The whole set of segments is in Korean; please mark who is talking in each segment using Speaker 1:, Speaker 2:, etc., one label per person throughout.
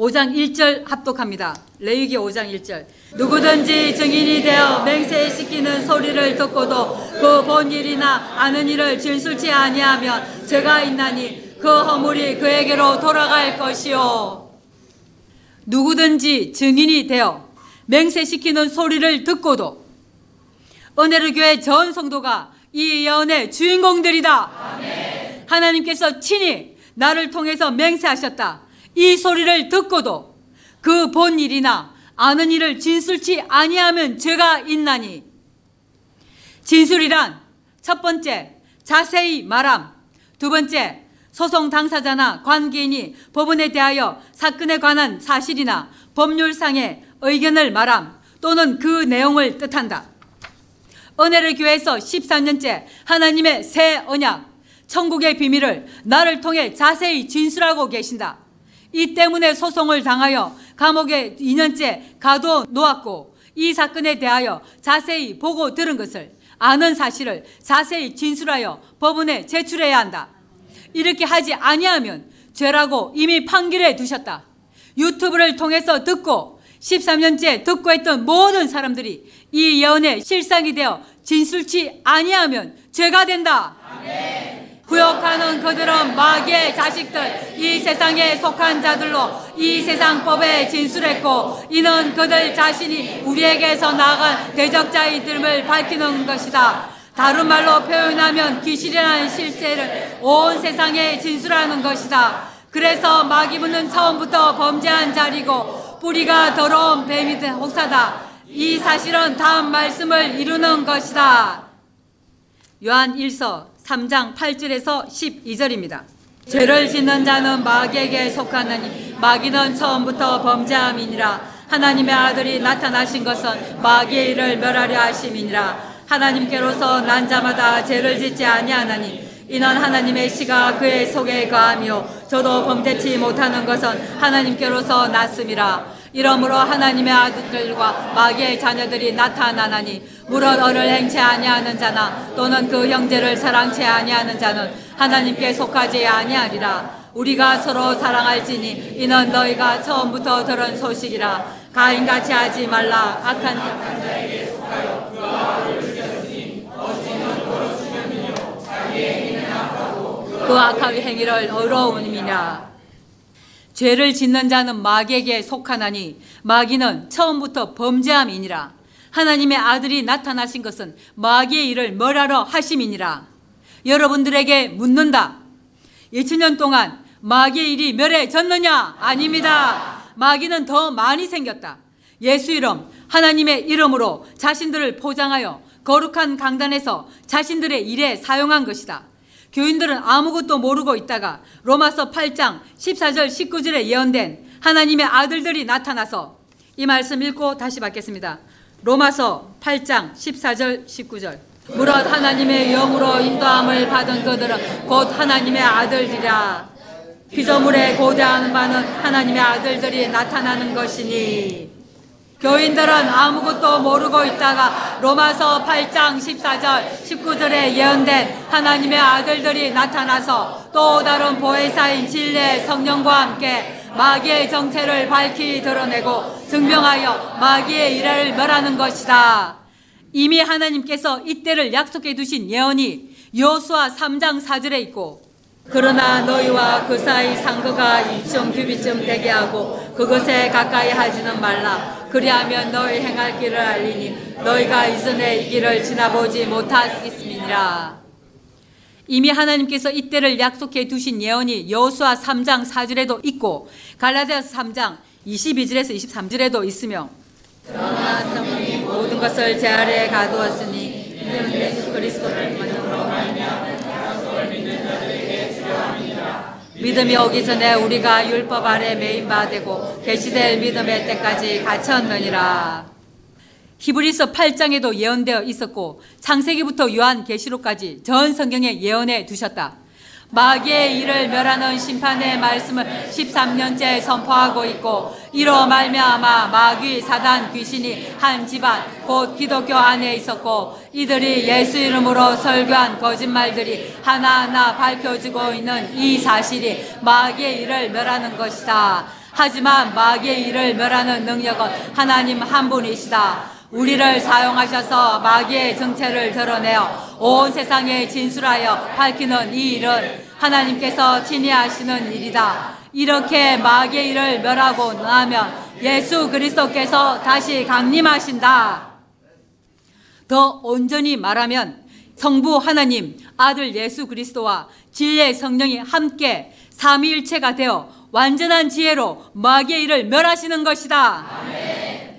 Speaker 1: 5장 1절 합독합니다. 레위기 5장 1절. 누구든지 증인이 되어 맹세시키는 소리를 듣고도 그 본 일이나 아는 일을 진술치 아니하면 죄가 있나니 그 허물이 그에게로 돌아갈 것이요. 누구든지 증인이 되어 맹세시키는 소리를 듣고도 은혜를 교회 전 성도가 이 예언의 주인공들이다. 아멘. 하나님께서 친히 나를 통해서 맹세하셨다. 이 소리를 듣고도 그 본 일이나 아는 일을 진술치 아니하면 죄가 있나니 진술이란 첫 번째 자세히 말함 두 번째 소송 당사자나 관계인이 법원에 대하여 사건에 관한 사실이나 법률상의 의견을 말함 또는 그 내용을 뜻한다. 은혜를 교회에서 13년째 하나님의 새 언약, 천국의 비밀을 나를 통해 자세히 진술하고 계신다. 이 때문에 소송을 당하여 감옥에 2년째 가둬 놓았고 이 사건에 대하여 자세히 보고 들은 것을 아는 사실을 자세히 진술하여 법원에 제출해야 한다. 이렇게 하지 아니하면 죄라고 이미 판결해 두셨다. 유튜브를 통해서 듣고 13년째 듣고 했던 모든 사람들이 이 예언의 실상이 되어 진술치 아니하면 죄가 된다. 아멘. 구역하는 그들은 마귀의 자식들 이 세상에 속한 자들로 이 세상 법에 진술했고 이는 그들 자신이 우리에게서 나간 대적자이됨을 밝히는 것이다. 다른 말로 표현하면 귀신이라는 실체를 온 세상에 진술하는 것이다. 그래서 마귀문은 처음부터 범죄한 자리고 뿌리가 더러운 뱀이 혹사다. 이 사실은 다음 말씀을 이루는 것이다. 요한 1서 3장 8절에서 12절입니다. 죄를 짓는 자는 마귀에게 속하느니 마귀는 처음부터 범죄함이니라. 하나님의 아들이 나타나신 것은 마귀의 일을 멸하려 하심이니라. 하나님께로서 난 자마다 죄를 짓지 아니하나니 이는 하나님의 씨가 그의 속에 거하며 저도 범죄치 못하는 것은 하나님께로서 났음이라 이러므로 하나님의 아들들과 마귀의 자녀들이 나타나나니 물론 어를 행치 아니하는 자나 또는 그 형제를 사랑치 아니하는 자는 하나님께 속하지 아니하리라. 우리가 서로 사랑할지니 이는 너희가 처음부터 들은 소식이라. 가인같이 하지 말라. 악한 자에게 속하여 그 악하고 그 악한 행위를 어려움이니라 죄를 짓는 자는 마귀에게 속하나니 마귀는 처음부터 범죄함이니라. 하나님의 아들이 나타나신 것은 마귀의 일을 멸하러 하심이니라. 여러분들에게 묻는다. 2000년 동안 마귀의 일이 멸해졌느냐? 아닙니다. 마귀는 더 많이 생겼다. 예수 이름, 하나님의 이름으로 자신들을 포장하여 거룩한 강단에서 자신들의 일에 사용한 것이다. 교인들은 아무것도 모르고 있다가 로마서 8장 14절 19절에 예언된 하나님의 아들들이 나타나서 이 말씀 읽고 다시 받겠습니다. 로마서 8장 14절 19절 무릇 하나님의 영으로 인도함을 받은 그들은 곧 하나님의 아들이라 피조물에 고대하는 바는 하나님의 아들들이 나타나는 것이니 교인들은 아무것도 모르고 있다가 로마서 8장 14절 19절에 예언된 하나님의 아들들이 나타나서 또 다른 보혜사인 진리의 성령과 함께 마귀의 정체를 밝히 드러내고 증명하여 마귀의 일을 멸하는 것이다. 이미 하나님께서 이때를 약속해 두신 예언이 여수와 3장 4절에 있고 그러나 너희와 그 사이 상거가 2점 규비쯤 되게 하고 그것에 가까이 하지는 말라. 그리하면 너희 행할 길을 알리니 너희가 이전에 이 길을 지나보지 못하겠음이니라. 이미 하나님께서 이때를 약속해 두신 예언이 여호수아 3장 4절에도 있고 갈라디아서 3장 22절에서 23절에도 있으며 그러나 성령이 모든 것을 제 아래에 가두었으니 예수 그리스도를 만으로 말미암아 믿음이 오기 전에 우리가 율법 아래 메인 바 되고 계시될 믿음의 때까지 갇혔느니라. 히브리서 8장에도 예언되어 있었고 창세기부터 요한 계시록까지 전 성경에 예언해 두셨다. 마귀의 일을 멸하는 심판의 말씀을 13년째 선포하고 있고 이로 말미암아 마귀 사단 귀신이 한 집안 곧 기독교 안에 있었고 이들이 예수 이름으로 설교한 거짓말들이 하나하나 밝혀지고 있는 이 사실이 마귀의 일을 멸하는 것이다. 하지만 마귀의 일을 멸하는 능력은 하나님 한 분이시다. 우리를 사용하셔서 마귀의 정체를 드러내어 온 세상에 진술하여 밝히는 이 일은 하나님께서 친히 하시는 일이다. 이렇게 마귀의 일을 멸하고 나면 예수 그리스도께서 다시 강림하신다. 더 온전히 말하면 성부 하나님, 아들 예수 그리스도와 진리의 성령이 함께 삼위일체가 되어 완전한 지혜로 마귀의 일을 멸하시는 것이다. 아멘.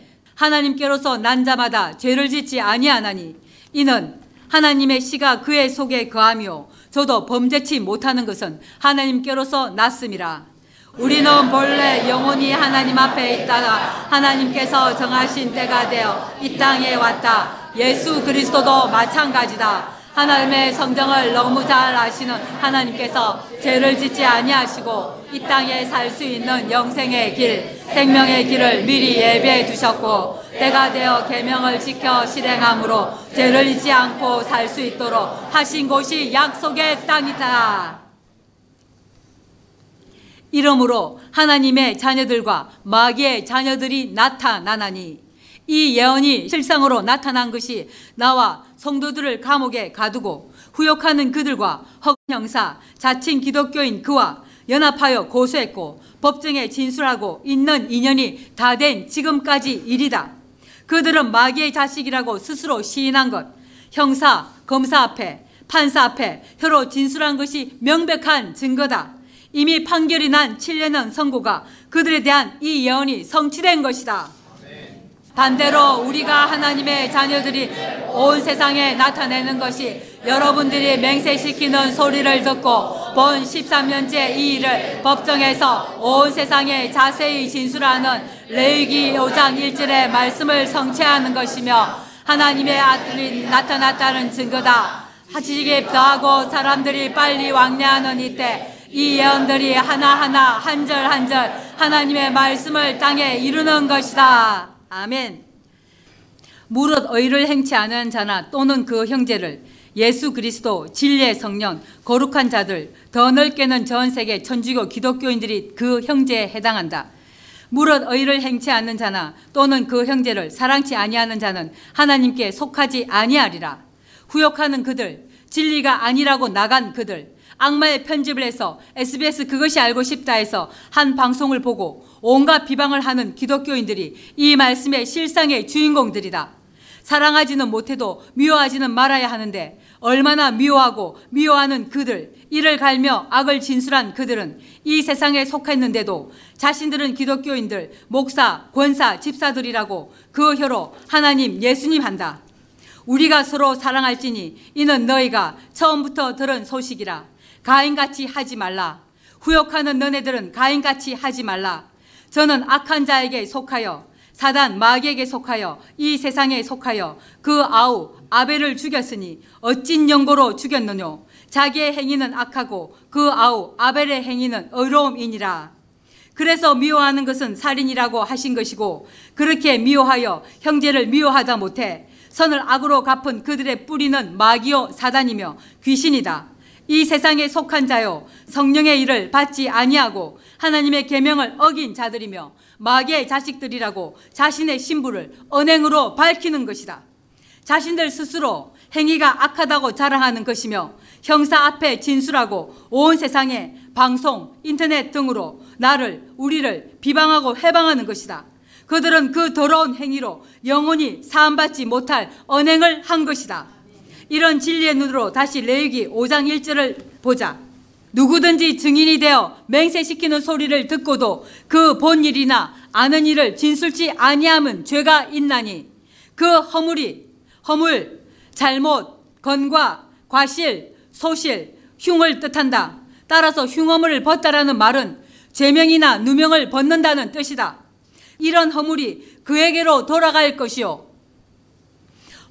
Speaker 1: 하나님께로서 난 자마다 죄를 짓지 아니하나니 이는 하나님의 씨가 그의 속에 거하며 저도 범죄치 못하는 것은 하나님께로서 났음이라. 우리는 본래 영원히 하나님 앞에 있다가 하나님께서 정하신 때가 되어 이 땅에 왔다. 예수 그리스도도 마찬가지다. 하나님의 성정을 너무 잘 아시는 하나님께서 죄를 짓지 아니하시고 이 땅에 살 수 있는 영생의 길, 생명의 길을 미리 예배해 두셨고 때가 되어 계명을 지켜 실행함으로 죄를 잊지 않고 살 수 있도록 하신 곳이 약속의 땅이다. 이러므로 하나님의 자녀들과 마귀의 자녀들이 나타나나니 이 예언이 실상으로 나타난 것이 나와 성도들을 감옥에 가두고 후욕하는 그들과 허 형사, 자칭 기독교인 그와 연합하여 고소했고 법정에 진술하고 있는 인연이 다 된 지금까지 일이다. 그들은 마귀의 자식이라고 스스로 시인한 것, 형사, 검사 앞에, 판사 앞에 혀로 진술한 것이 명백한 증거다. 이미 판결이 난 7년은 선고가 그들에 대한 이 예언이 성취된 것이다. 반대로 우리가 하나님의 자녀들이 온 세상에 나타내는 것이 여러분들이 맹세시키는 소리를 듣고 본 13년째 이 일을 법정에서 온 세상에 자세히 진술하는 레위기 5장 1절의 말씀을 성취하는 것이며 하나님의 아들이 나타났다는 증거다. 하시기에 더하고 사람들이 빨리 왕래하는 이때 이 예언들이 하나하나 한절 한절 하나님의 말씀을 땅에 이루는 것이다. 아멘. 무릇 의를 행치 않은 자나 또는 그 형제를 예수 그리스도 진리의 성령 거룩한 자들 더 넓게는 전 세계 천주교 기독교인들이 그 형제에 해당한다. 무릇 의를 행치 않는 자나 또는 그 형제를 사랑치 아니하는 자는 하나님께 속하지 아니하리라. 후욕하는 그들, 진리가 아니라고 나간 그들, 악마의 편집을 해서 SBS 그것이 알고 싶다 해서 한 방송을 보고 온갖 비방을 하는 기독교인들이 이 말씀의 실상의 주인공들이다. 사랑하지는 못해도 미워하지는 말아야 하는데 얼마나 미워하고 미워하는 그들, 이를 갈며 악을 진술한 그들은 이 세상에 속했는데도 자신들은 기독교인들, 목사, 권사, 집사들이라고 그 혀로 하나님, 예수님 한다. 우리가 서로 사랑할지니 이는 너희가 처음부터 들은 소식이라. 가인같이 하지 말라. 후욕하는 너네들은 가인같이 하지 말라. 저는 악한 자에게 속하여 사단 마귀에게 속하여 이 세상에 속하여 그 아우 아벨을 죽였으니 어찐 연고로 죽였느뇨? 자기의 행위는 악하고 그 아우 아벨의 행위는 의로움이니라. 그래서 미워하는 것은 살인이라고 하신 것이고 그렇게 미워하여 형제를 미워하다 못해 선을 악으로 갚은 그들의 뿌리는 마귀요 사단이며 귀신이다. 이 세상에 속한 자요 성령의 일을 받지 아니하고 하나님의 계명을 어긴 자들이며 마귀의 자식들이라고 자신의 신부를 언행으로 밝히는 것이다. 자신들 스스로 행위가 악하다고 자랑하는 것이며 형사 앞에 진술하고 온 세상에 방송, 인터넷 등으로 나를 우리를 비방하고 해방하는 것이다. 그들은 그 더러운 행위로 영원히 사함받지 못할 언행을 한 것이다. 이런 진리의 눈으로 다시 레위기 5장 1절을 보자. 누구든지 증인이 되어 맹세시키는 소리를 듣고도 그 본 일이나 아는 일을 진술치 아니함은 죄가 있나니 그 허물이 허물, 잘못, 건과, 과실, 소실, 흉을 뜻한다. 따라서 흉허물을 벗다라는 말은 죄명이나 누명을 벗는다는 뜻이다. 이런 허물이 그에게로 돌아갈 것이요.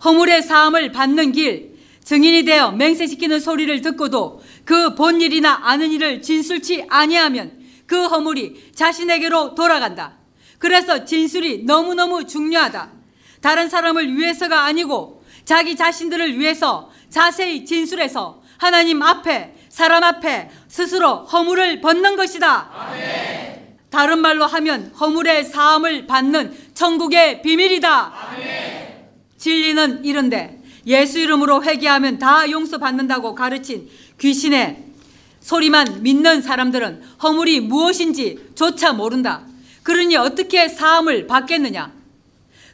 Speaker 1: 허물의 사함을 받는 길, 증인이 되어 맹세시키는 소리를 듣고도 그 본 일이나 아는 일을 진술치 아니하면 그 허물이 자신에게로 돌아간다. 그래서 진술이 너무너무 중요하다. 다른 사람을 위해서가 아니고 자기 자신들을 위해서 자세히 진술해서 하나님 앞에 사람 앞에 스스로 허물을 벗는 것이다. 아멘. 다른 말로 하면 허물의 사함을 받는 천국의 비밀이다. 아멘. 진리는 이런데 예수 이름으로 회개하면 다 용서받는다고 가르친 귀신의 소리만 믿는 사람들은 허물이 무엇인지 조차 모른다. 그러니 어떻게 사함을 받겠느냐?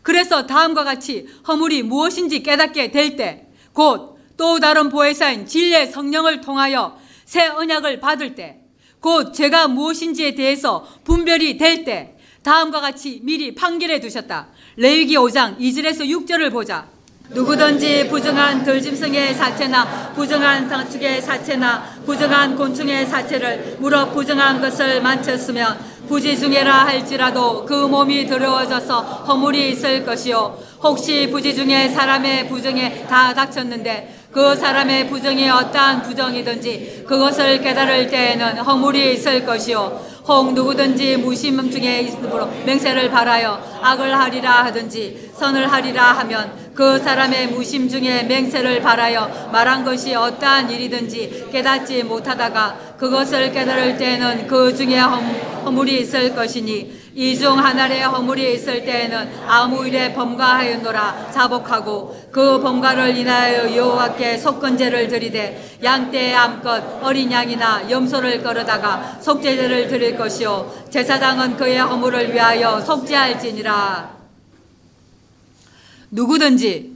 Speaker 1: 그래서 다음과 같이 허물이 무엇인지 깨닫게 될 때 곧 또 다른 보혜사인 진리의 성령을 통하여 새 언약을 받을 때 곧 죄가 무엇인지에 대해서 분별이 될 때 다음과 같이 미리 판결해 두셨다. 레위기 5장 2절에서 6절을 보자. 누구든지 부정한 들짐승의 사체나 부정한 상축의 사체나 부정한 곤충의 사체를 물어 부정한 것을 만쳤으면 부지중해라 할지라도 그 몸이 더러워져서 허물이 있을 것이요. 혹시 부지 중에 사람의 부정에 다 닥쳤는데 그 사람의 부정이 어떠한 부정이든지 그것을 깨달을 때에는 허물이 있을 것이요. 혹 누구든지 무심 중에 있으므로 맹세를 바라여 악을 하리라 하든지 선을 하리라 하면 그 사람의 무심 중에 맹세를 바라여 말한 것이 어떠한 일이든지 깨닫지 못하다가 그것을 깨달을 때에는 그 중에 허물이 있을 것이니 이 중 하나의 허물이 있을 때에는 아무 일에 범과하였노라 자복하고 그 범과를 인하여 여호와께 속건제를 드리되 양떼의 암컷 어린 양이나 염소를 끌어다가 속죄제를 드릴 것이요 제사장은 그의 허물을 위하여 속죄할지니라. 누구든지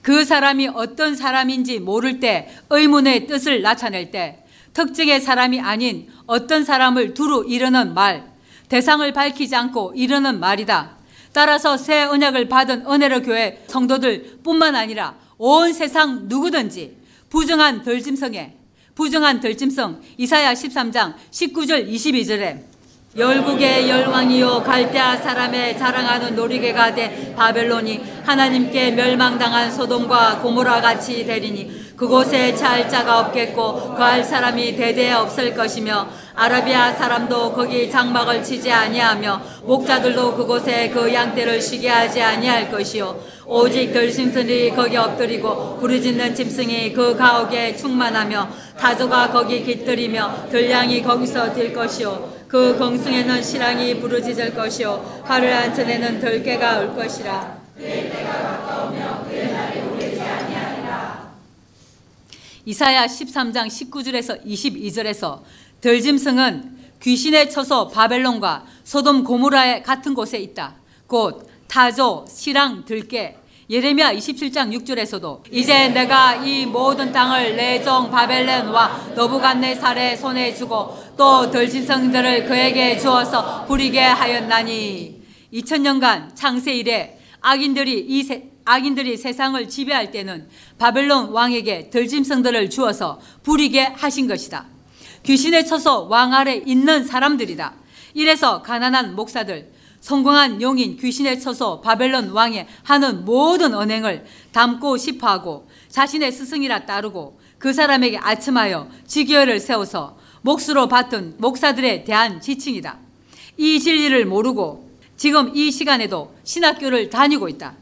Speaker 1: 그 사람이 어떤 사람인지 모를 때 의문의 뜻을 나타낼 때 특정의 사람이 아닌 어떤 사람을 두루 이르는 말 대상을 밝히지 않고 이르는 말이다. 따라서 새 언약을 받은 은혜로 교회 성도들 뿐만 아니라 온 세상 누구든지 부정한 덜짐승에 부정한 덜짐승 이사야 13장 19절 22절에 열국의 열왕이요 갈대아 사람의 자랑하는 놀이개가 돼 바벨론이 하나님께 멸망당한 소돔과 고모라 같이 되리니 그곳에 잘 자가 없겠고 거할 사람이 대대 없을 것이며 아라비아 사람도 거기 장막을 치지 아니하며 목자들도 그곳에 그 양떼를 쉬게 하지 아니할 것이요. 오직 들짐승들이 거기 엎드리고 부르짖는 짐승이 그 가옥에 충만하며 타조가 거기 깃들이며 들량이 거기서 뛸 것이요 그 공승에는 실랑이 부르짖을 것이요 하늘 한천에는 들깨가 올 것이라 이사야 13장 19절에서 22절에서 들짐승은 귀신의 처소 바벨론과 소돔 고모라의 같은 곳에 있다. 곧 타조, 시랑, 들깨, 예레미야 27장 6절에서도 이제 내가 이 모든 땅을 내종 바벨론과 너부갓네살의 손에 주고 또 들짐승들을 그에게 주어서 부리게 하였나니 2000년간 창세 이래 악인들이 이 세, 악인들이 세상을 지배할 때는 바벨론 왕에게 들짐승들을 주어서 부리게 하신 것이다. 귀신에 쳐서 왕 아래 있는 사람들이다. 이래서 가난한 목사들, 성공한 용인 귀신에 쳐서 바벨론 왕에 하는 모든 언행을 담고 싶어 하고 자신의 스승이라 따르고 그 사람에게 아첨하여 지교회를 세워서 몫으로 받던 목사들에 대한 지칭이다. 이 진리를 모르고 지금 이 시간에도 신학교를 다니고 있다.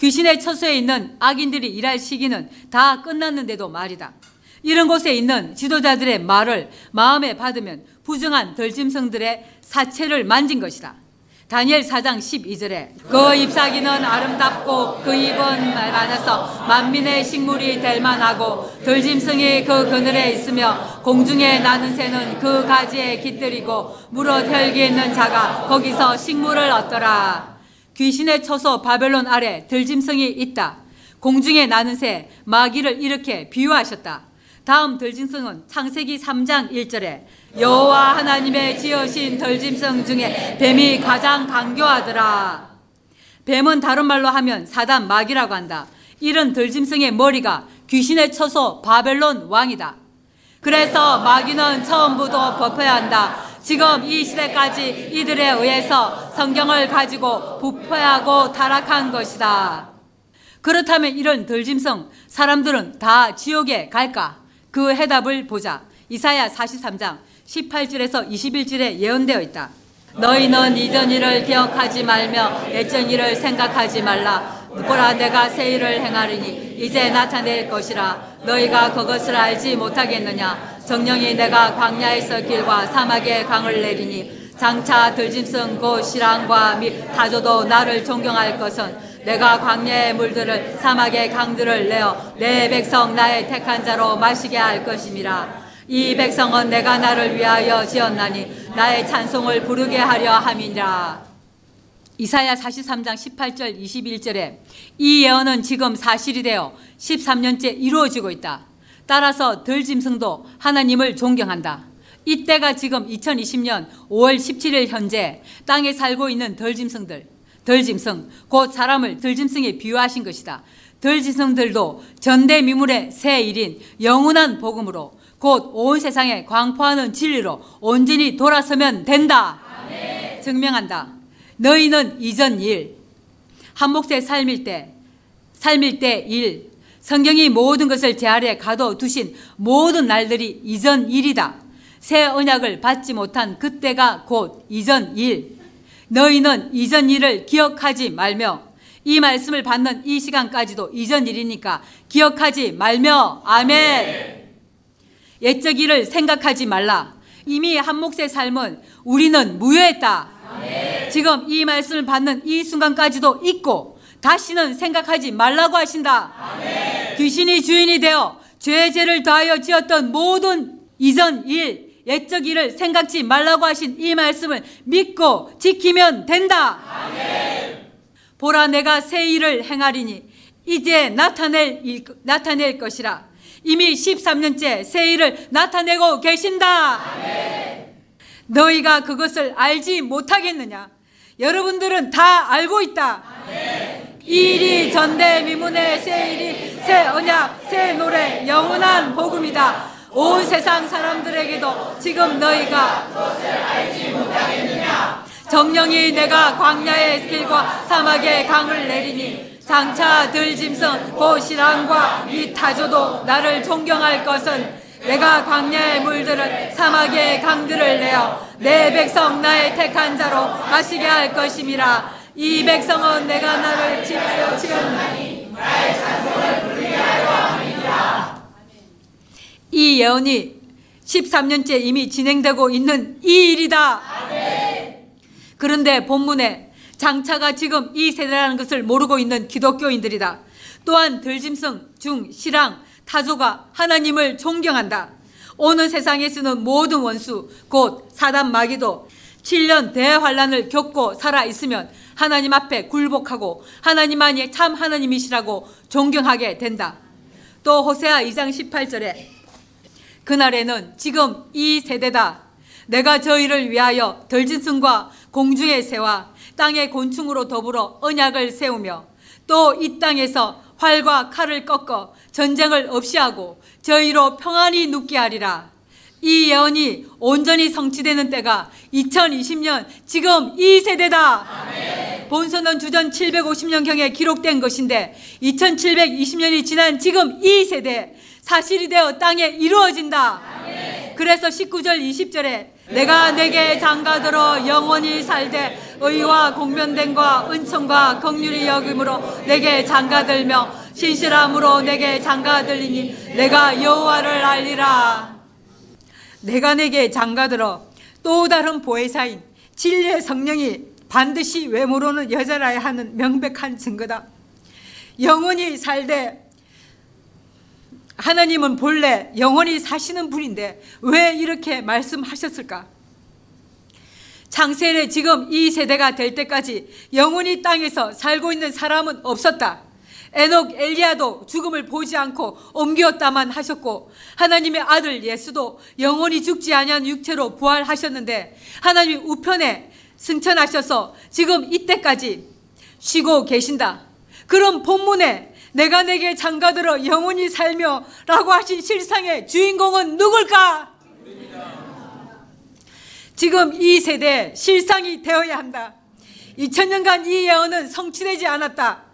Speaker 1: 귀신의 처소에 있는 악인들이 일할 시기는 다 끝났는데도 말이다. 이런 곳에 있는 지도자들의 말을 마음에 받으면 부정한 덜짐승들의 사체를 만진 것이다. 다니엘 4장 12절에 그 잎사귀는 아름답고 그 잎은 많아서 만민의 식물이 될 만하고 들짐승이 그 그늘에 있으며 공중에 나는 새는 그 가지에 깃들이고 무릇 혈기 있는 자가 거기서 식물을 얻더라. 귀신의 처소 바벨론 아래 들짐승이 있다. 공중에 나는 새 마귀를 이렇게 비유하셨다. 다음 들짐승은 창세기 3장 1절에 여호와 하나님의 지으신 들짐승 중에 뱀이 가장 강교하더라. 뱀은 다른 말로 하면 사단 마귀라고 한다. 이런 들짐승의 머리가 귀신의 처소 바벨론 왕이다. 그래서 마귀는 처음부터 벗어야 한다. 지금 이 시대까지 이들에 의해서 성경을 가지고 부패하고 타락한 것이다. 그렇다면 이런 덜짐승 사람들은 다 지옥에 갈까? 그 해답을 보자. 이사야 43장 18절에서 21절에 예언되어 있다. 너희는 이전 일을 기억하지 말며 예전 일을 생각하지 말라. 보라 내가 새 일을 행하리니 이제 나타낼 것이라. 너희가 그것을 알지 못하겠느냐? 정령이 내가 광야에서 길과 사막에 강을 내리니 장차 들짐승 곧 시랑과 및 다조도 나를 존경할 것은 내가 광야의 물들을 사막의 강들을 내어 내 백성 나의 택한 자로 마시게 할 것임이라. 이 백성은 내가 나를 위하여 지었나니 나의 찬송을 부르게 하려 함이니라. 이사야 43장 18절 21절에 이 예언은 지금 사실이 되어 13년째 이루어지고 있다. 따라서 덜짐승도 하나님을 존경한다. 이때가 지금 2020년 5월 17일 현재 땅에 살고 있는 덜짐승들, 덜짐승, 곧 사람을 덜짐승에 비유하신 것이다. 덜짐승들도 전대미물의 새 일인 영원한 복음으로 곧 온 세상에 광포하는 진리로 온전히 돌아서면 된다. 아멘. 증명한다. 너희는 이전 일, 한 몫의 삶일 때, 삶일 때 일, 성경이 모든 것을 제 아래 가둬두신 모든 날들이 이전 일이다. 새 언약을 받지 못한 그때가 곧 이전 일. 너희는 이전 일을 기억하지 말며 이 말씀을 받는 이 시간까지도 이전 일이니까 기억하지 말며 아멘. 옛적 일을 생각하지 말라. 이미 한 몫의 삶은 우리는 무효했다. 아멘. 지금 이 말씀을 받는 이 순간까지도 있고 다시는 생각하지 말라고 하신다. 아멘. 귀신이 주인이 되어 죄 죄를 더하여 지었던 모든 이전 일, 옛적 일을 생각지 말라고 하신 이 말씀을 믿고 지키면 된다. 아멘. 보라 내가 새 일을 행하리니 이제 나타낼 일, 나타낼 것이라. 이미 13년째 새 일을 나타내고 계신다. 아멘. 너희가 그것을 알지 못하겠느냐? 여러분들은 다 알고 있다. 일이 전대 미문의 새 일이 새 언약 새 노래 영원한 복음이다. 온 세상 사람들에게도 지금 너희가? 정령이 내가 광야의 길과 사막의 강을 내리니 장차 들짐승 고시랑과 이 타조도 나를 존경할 것은 내가 광야의 물들을 사막의 강들을 내어 내 백성 나의 택한 자로 마시게 할 것임이라 이 백성은 내가 나를 지하여 지었나니 나의 찬송을 하려 함이니라 이 예언이 13년째 이미 진행되고 있는 이 일이다 그런데 본문에 장차가 지금 이 세대라는 것을 모르고 있는 기독교인들이다. 또한 들짐승, 중, 시랑, 타조가 하나님을 존경한다. 오는 세상에 쓰는 모든 원수, 곧 사단 마귀도 7년 대환란을 겪고 살아 있으면 하나님 앞에 굴복하고 하나님만이 참 하나님이시라고 존경하게 된다. 또 호세아 2장 18절에 그날에는 지금 이 세대다. 내가 저희를 위하여 덜짐승과 공중의 새와 땅의 곤충으로 더불어 언약을 세우며 또 이 땅에서 활과 칼을 꺾어 전쟁을 없이 하고 저희로 평안히 눕게 하리라. 이 예언이 온전히 성취되는 때가 2020년 지금 이 세대다. 아멘. 본서는 주전 750년경에 기록된 것인데 2720년이 지난 지금 이 세대 사실이 되어 땅에 이루어진다. 그래서 19절 20절에 내가 내게 장가들어 영원히 살되 의와 공면됨과 은총과 긍휼이 여김으로 내게 장가들며 신실함으로 내게 장가들리니 내가 여호와를 알리라 내가 내게 장가들어 또 다른 보혜사인 진리의 성령이 반드시 외모로는 여자라야 하는 명백한 증거다 영원히 살되 하나님은 본래 영원히 사시는 분인데 왜 이렇게 말씀하셨을까? 창세일에 지금 이 세대가 될 때까지 영원히 땅에서 살고 있는 사람은 없었다. 에녹 엘리야도 죽음을 보지 않고 옮겼다만 하셨고 하나님의 아들 예수도 영원히 죽지 아니한 육체로 부활하셨는데 하나님이 우편에 승천하셔서 지금 이때까지 쉬고 계신다. 그럼 본문에 내가 내게 장가들어 영원히 살며 라고 하신 실상의 주인공은 누굴까? 지금 이 세대 실상이 되어야 한다. 2000년간 이 예언은 성취되지 않았다.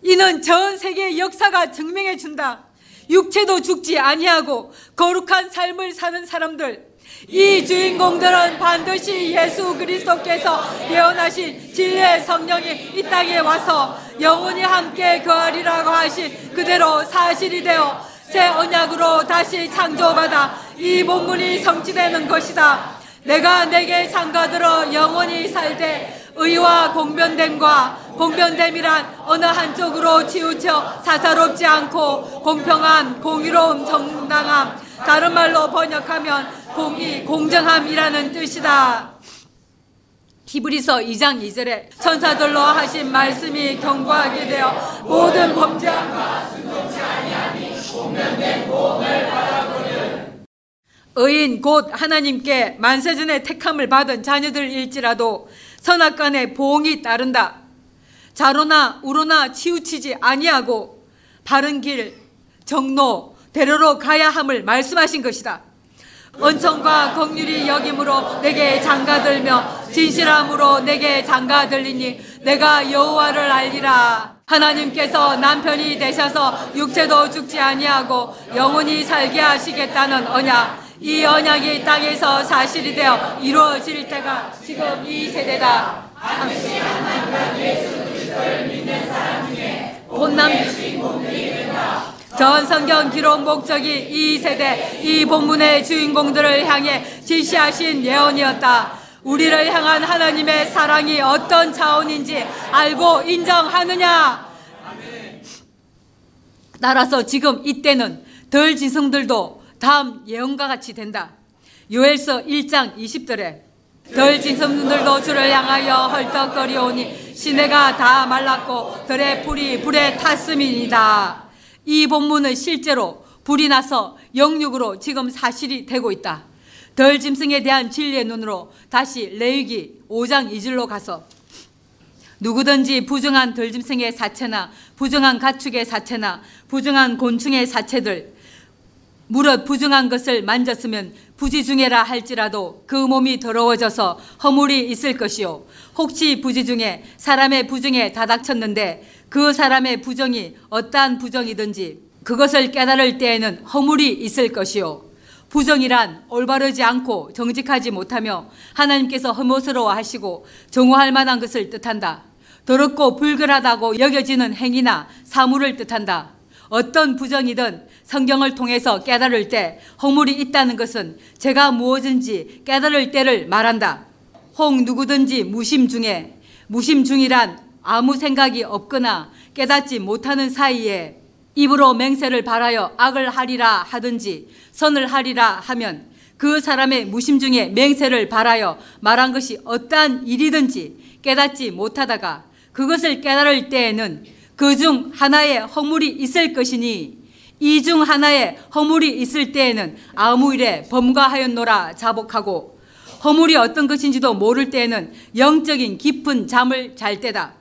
Speaker 1: 이는 전 세계 역사가 증명해 준다. 육체도 죽지 아니하고 거룩한 삶을 사는 사람들 이 주인공들은 반드시 예수 그리스도께서 예언하신 진리의 성령이 이 땅에 와서 영원히 함께 거하리라고 하신 그대로 사실이 되어 새 언약으로 다시 창조받아 이 본문이 성취되는 것이다. 내가 내게 장가들어 영원히 살되 의와 공변됨과 공변됨이란 어느 한쪽으로 치우쳐 사사롭지 않고 공평함, 공의로움, 정당함 다른 말로 번역하면 공의, 공정함이라는 뜻이다. 히브리서 2장 2절에 천사들로 하신 말씀이 경고하게 되어 모든 범죄함과 순종치 아니함이 공면된 보험을 받아보는 의인 곧 하나님께 만세전에 택함을 받은 자녀들일지라도 선악간에 보응이 따른다. 자로나 우로나 치우치지 아니하고 바른 길, 정로, 대로로 가야 함을 말씀하신 것이다. 은총과 긍휼이 여김으로 내게 장가들며 진실함으로 내게 장가들리니 내가 여호와를 알리라. 하나님께서 남편이 되셔서 육체도 죽지 아니하고 영원히 살게 하시겠다는 언약. 이 언약이 땅에서 사실이 되어 이루어질 때가 지금 이 세대다. 당시 하나님과 예수 그리스도를 믿는 사람 중에 본남 전 성경 기록 목적이 이 세대 이 본문의 주인공들을 향해 지시하신 예언이었다. 우리를 향한 하나님의 사랑이 어떤 차원인지 알고 인정하느냐? 따라서 지금 이때는 덜 지성들도 다음 예언과 같이 된다. 요엘서 1장 20절에 덜 지성들도 주를 향하여 헐떡거리오니 시내가 다 말랐고 들의 풀이 불에 탔음이니다. 이 본문은 실제로 불이 나서 영육으로 지금 사실이 되고 있다. 덜 짐승에 대한 진리의 눈으로 다시 레위기 5장 2절로 가서 누구든지 부정한 덜 짐승의 사체나 부정한 가축의 사체나 부정한 곤충의 사체들 무릇 부정한 것을 만졌으면 부지중해라 할지라도 그 몸이 더러워져서 허물이 있을 것이요 혹시 부지 중에 사람의 부정에 다닥쳤는데 그 사람의 부정이 어떠한 부정이든지 그것을 깨달을 때에는 허물이 있을 것이요 부정이란 올바르지 않고 정직하지 못하며 하나님께서 혐오스러워 하시고 정오할 만한 것을 뜻한다. 더럽고 불결하다고 여겨지는 행위나 사물을 뜻한다. 어떤 부정이든 성경을 통해서 깨달을 때 허물이 있다는 것은 제가 무엇인지 깨달을 때를 말한다. 혹 누구든지 무심 중에 무심 중이란 아무 생각이 없거나 깨닫지 못하는 사이에 입으로 맹세를 바라여 악을 하리라 하든지 선을 하리라 하면 그 사람의 무심 중에 맹세를 바라여 말한 것이 어떠한 일이든지 깨닫지 못하다가 그것을 깨달을 때에는 그 중 하나의 허물이 있을 것이니 이 중 하나의 허물이 있을 때에는 아무 일에 범과하였노라 자복하고 허물이 어떤 것인지도 모를 때에는 영적인 깊은 잠을 잘 때다.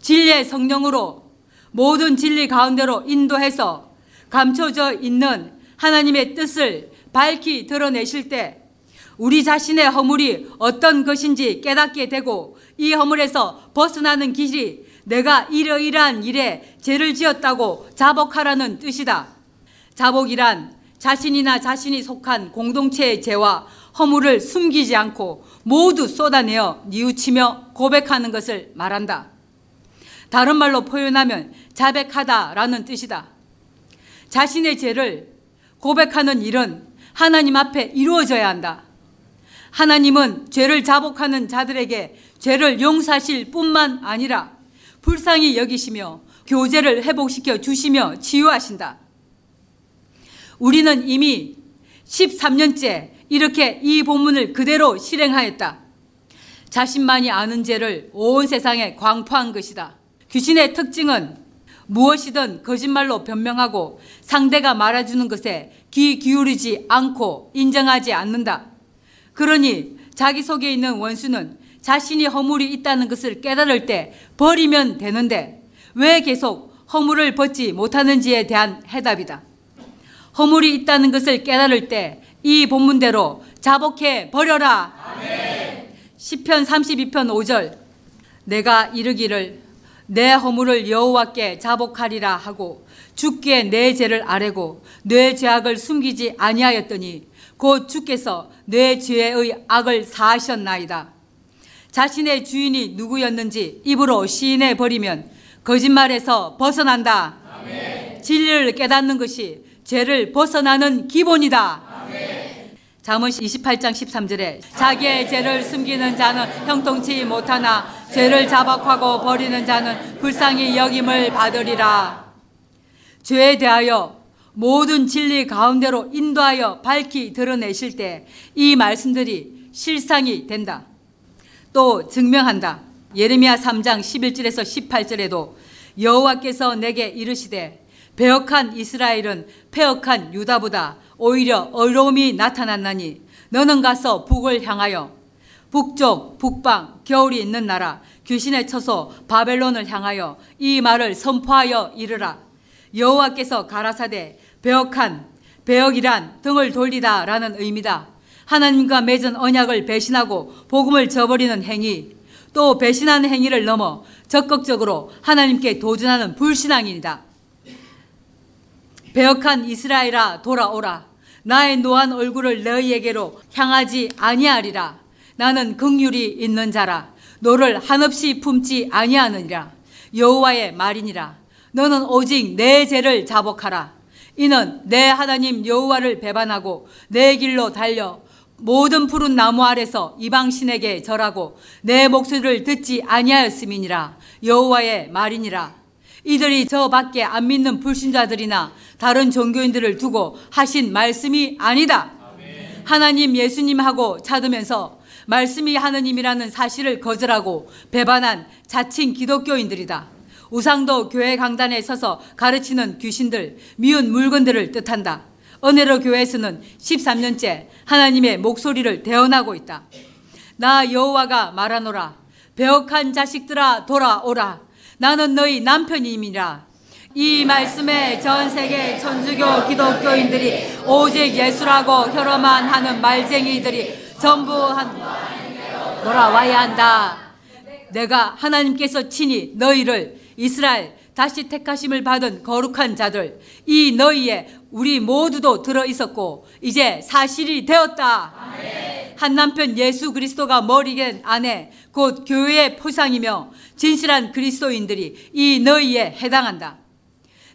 Speaker 1: 진리의 성령으로 모든 진리 가운데로 인도해서 감춰져 있는 하나님의 뜻을 밝히 드러내실 때 우리 자신의 허물이 어떤 것인지 깨닫게 되고 이 허물에서 벗어나는 길이 내가 이러이러한 일에 죄를 지었다고 자복하라는 뜻이다. 자복이란 자신이나 자신이 속한 공동체의 죄와 허물을 숨기지 않고 모두 쏟아내어 뉘우치며 고백하는 것을 말한다. 다른 말로 표현하면 자백하다라는 뜻이다. 자신의 죄를 고백하는 일은 하나님 앞에 이루어져야 한다. 하나님은 죄를 자복하는 자들에게 죄를 용서하실 뿐만 아니라 불쌍히 여기시며 교제를 회복시켜 주시며 치유하신다. 우리는 이미 13년째 이렇게 이 본문을 그대로 실행하였다. 자신만이 아는 죄를 온 세상에 광포한 것이다. 귀신의 특징은 무엇이든 거짓말로 변명하고 상대가 말해주는 것에 귀 기울이지 않고 인정하지 않는다. 그러니 자기 속에 있는 원수는 자신이 허물이 있다는 것을 깨달을 때 버리면 되는데 왜 계속 허물을 벗지 못하는지에 대한 해답이다. 허물이 있다는 것을 깨달을 때 이 본문대로 자복해 버려라. 아멘. 시편 32편 5절 내가 이르기를 내 허물을 여호와께 자복하리라 하고 주께 내 죄를 아뢰고 내 죄악을 숨기지 아니하였더니 곧 주께서 내 죄의 악을 사하셨나이다. 자신의 주인이 누구였는지 입으로 시인해 버리면 거짓말에서 벗어난다. 아멘. 진리를 깨닫는 것이 죄를 벗어나는 기본이다. 잠언 28장 13절에 자기의 죄를 숨기는 자는 형통치 못하나 죄를 자박하고 버리는 자는 불쌍히 여김을 받으리라. 죄에 대하여 모든 진리 가운데로 인도하여 밝히 드러내실 때 이 말씀들이 실상이 된다. 또 증명한다. 예레미야 3장 11절에서 18절에도 여호와께서 내게 이르시되 배역한 이스라엘은 폐역한 유다보다 오히려 어려움이 나타났나니 너는 가서 북을 향하여 북쪽 북방 겨울이 있는 나라 귀신의 처소 바벨론을 향하여 이 말을 선포하여 이르라 여호와께서 가라사대 배역한 배역이란 등을 돌리다라는 의미다 하나님과 맺은 언약을 배신하고 복음을 저버리는 행위 또 배신하는 행위를 넘어 적극적으로 하나님께 도전하는 불신앙인이다. 배역한 이스라엘아 돌아오라. 나의 노한 얼굴을 너희에게로 향하지 아니하리라. 나는 긍휼이 있는 자라. 노를 한없이 품지 아니하느니라. 여호와의 말이니라. 너는 오직 네 죄를 자복하라. 이는 네 하나님 여호와를 배반하고 네 길로 달려 모든 푸른 나무 아래서 이방신에게 절하고 내 목소리를 듣지 아니하였음이니라 여호와의 말이니라 이들이 저 밖에 안 믿는 불신자들이나 다른 종교인들을 두고 하신 말씀이 아니다 하나님 예수님하고 찾으면서 말씀이 하느님이라는 사실을 거절하고 배반한 자칭 기독교인들이다 우상도 교회 강단에 서서 가르치는 귀신들 미운 물건들을 뜻한다 은혜로 교회에서는 13년째 하나님의 목소리를 대언하고 있다. 나 여호와가 말하노라. 배역한 자식들아 돌아오라. 나는 너희 남편임이라. 이 말씀에 전 세계 천주교 기독교인들이 오직 예수라고 혈어만 하는 말쟁이들이 전부 한 돌아와야 한다. 내가 하나님께서 친히 너희를 이스라엘 다시 택하심을 받은 거룩한 자들 이 너희의 우리 모두도 들어 있었고 이제 사실이 되었다. 한 남편 예수 그리스도가 머리겐 아내 곧 교회의 포상이며 진실한 그리스도인들이 이 너희에 해당한다.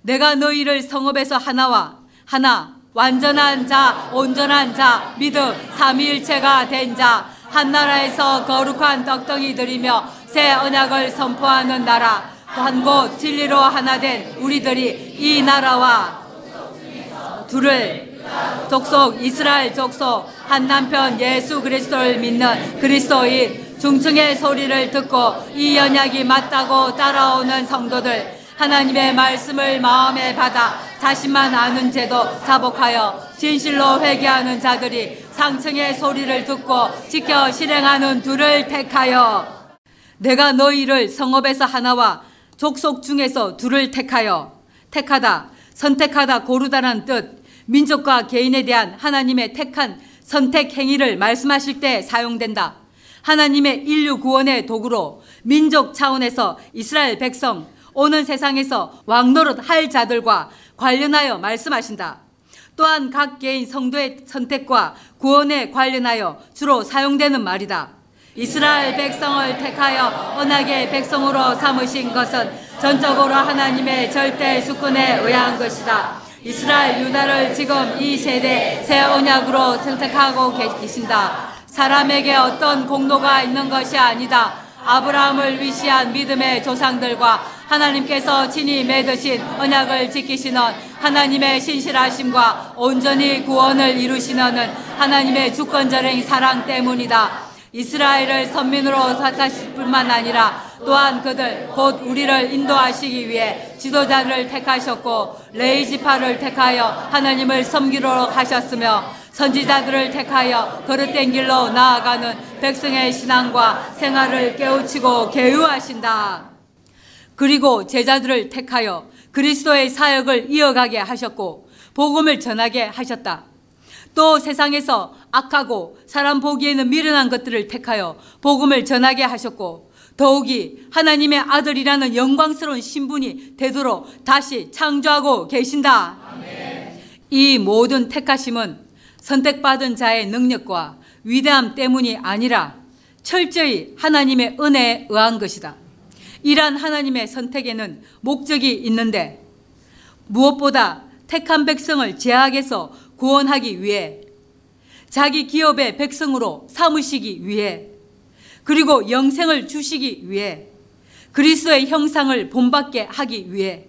Speaker 1: 내가 너희를 성읍에서 하나와 하나 완전한 자 온전한 자 믿음 삼위일체가 된 자 한 나라에서 거룩한 떡덩이 들이며 새 언약을 선포하는 나라 한곳 진리로 하나 된 우리들이 이 나라와 둘을 족속 이스라엘 족속 한 남편 예수 그리스도를 믿는 그리스도인 중층의 소리를 듣고 이 연약이 맞다고 따라오는 성도들 하나님의 말씀을 마음에 받아 자신만 아는 죄도 자복하여 진실로 회개하는 자들이 상층의 소리를 듣고 지켜 실행하는 둘을 택하여 내가 너희를 성읍에서 하나와 족속 중에서 둘을 택하여 택하다 선택하다 고르다는 뜻 민족과 개인에 대한 하나님의 택한 선택 행위를 말씀하실 때 사용된다. 하나님의 인류 구원의 도구로 민족 차원에서 이스라엘 백성 오는 세상에서 왕노릇 할 자들과 관련하여 말씀하신다. 또한 각 개인 성도의 선택과 구원에 관련하여 주로 사용되는 말이다. 이스라엘 백성을 택하여 언약의 백성으로 삼으신 것은 전적으로 하나님의 절대 수권에 의한 것이다. 이스라엘 유다를 지금 이 세대 새 언약으로 선택하고 계신다. 사람에게 어떤 공로가 있는 것이 아니다. 아브라함을 위시한 믿음의 조상들과 하나님께서 친히 맺으신 언약을 지키시는 하나님의 신실하심과 온전히 구원을 이루시는 하나님의 주권적인 사랑 때문이다. 이스라엘을 선민으로 사타실 뿐만 아니라 또한 그들 곧 우리를 인도하시기 위해 지도자를 택하셨고 레이지파를 택하여 하나님을 섬기러 가셨으며 선지자들을 택하여 그릇된 길로 나아가는 백성의 신앙과 생활을 깨우치고 개유하신다. 그리고 제자들을 택하여 그리스도의 사역을 이어가게 하셨고 복음을 전하게 하셨다. 또 세상에서 악하고 사람 보기에는 미련한 것들을 택하여 복음을 전하게 하셨고 더욱이 하나님의 아들이라는 영광스러운 신분이 되도록 다시 창조하고 계신다. 이 모든 택하심은 선택받은 자의 능력과 위대함 때문이 아니라 철저히 하나님의 은혜에 의한 것이다. 이러한 하나님의 선택에는 목적이 있는데 무엇보다 택한 백성을 제약에서 구원하기 위해 자기 기업의 백성으로 삼으시기 위해 그리고 영생을 주시기 위해 그리스도의 형상을 본받게 하기 위해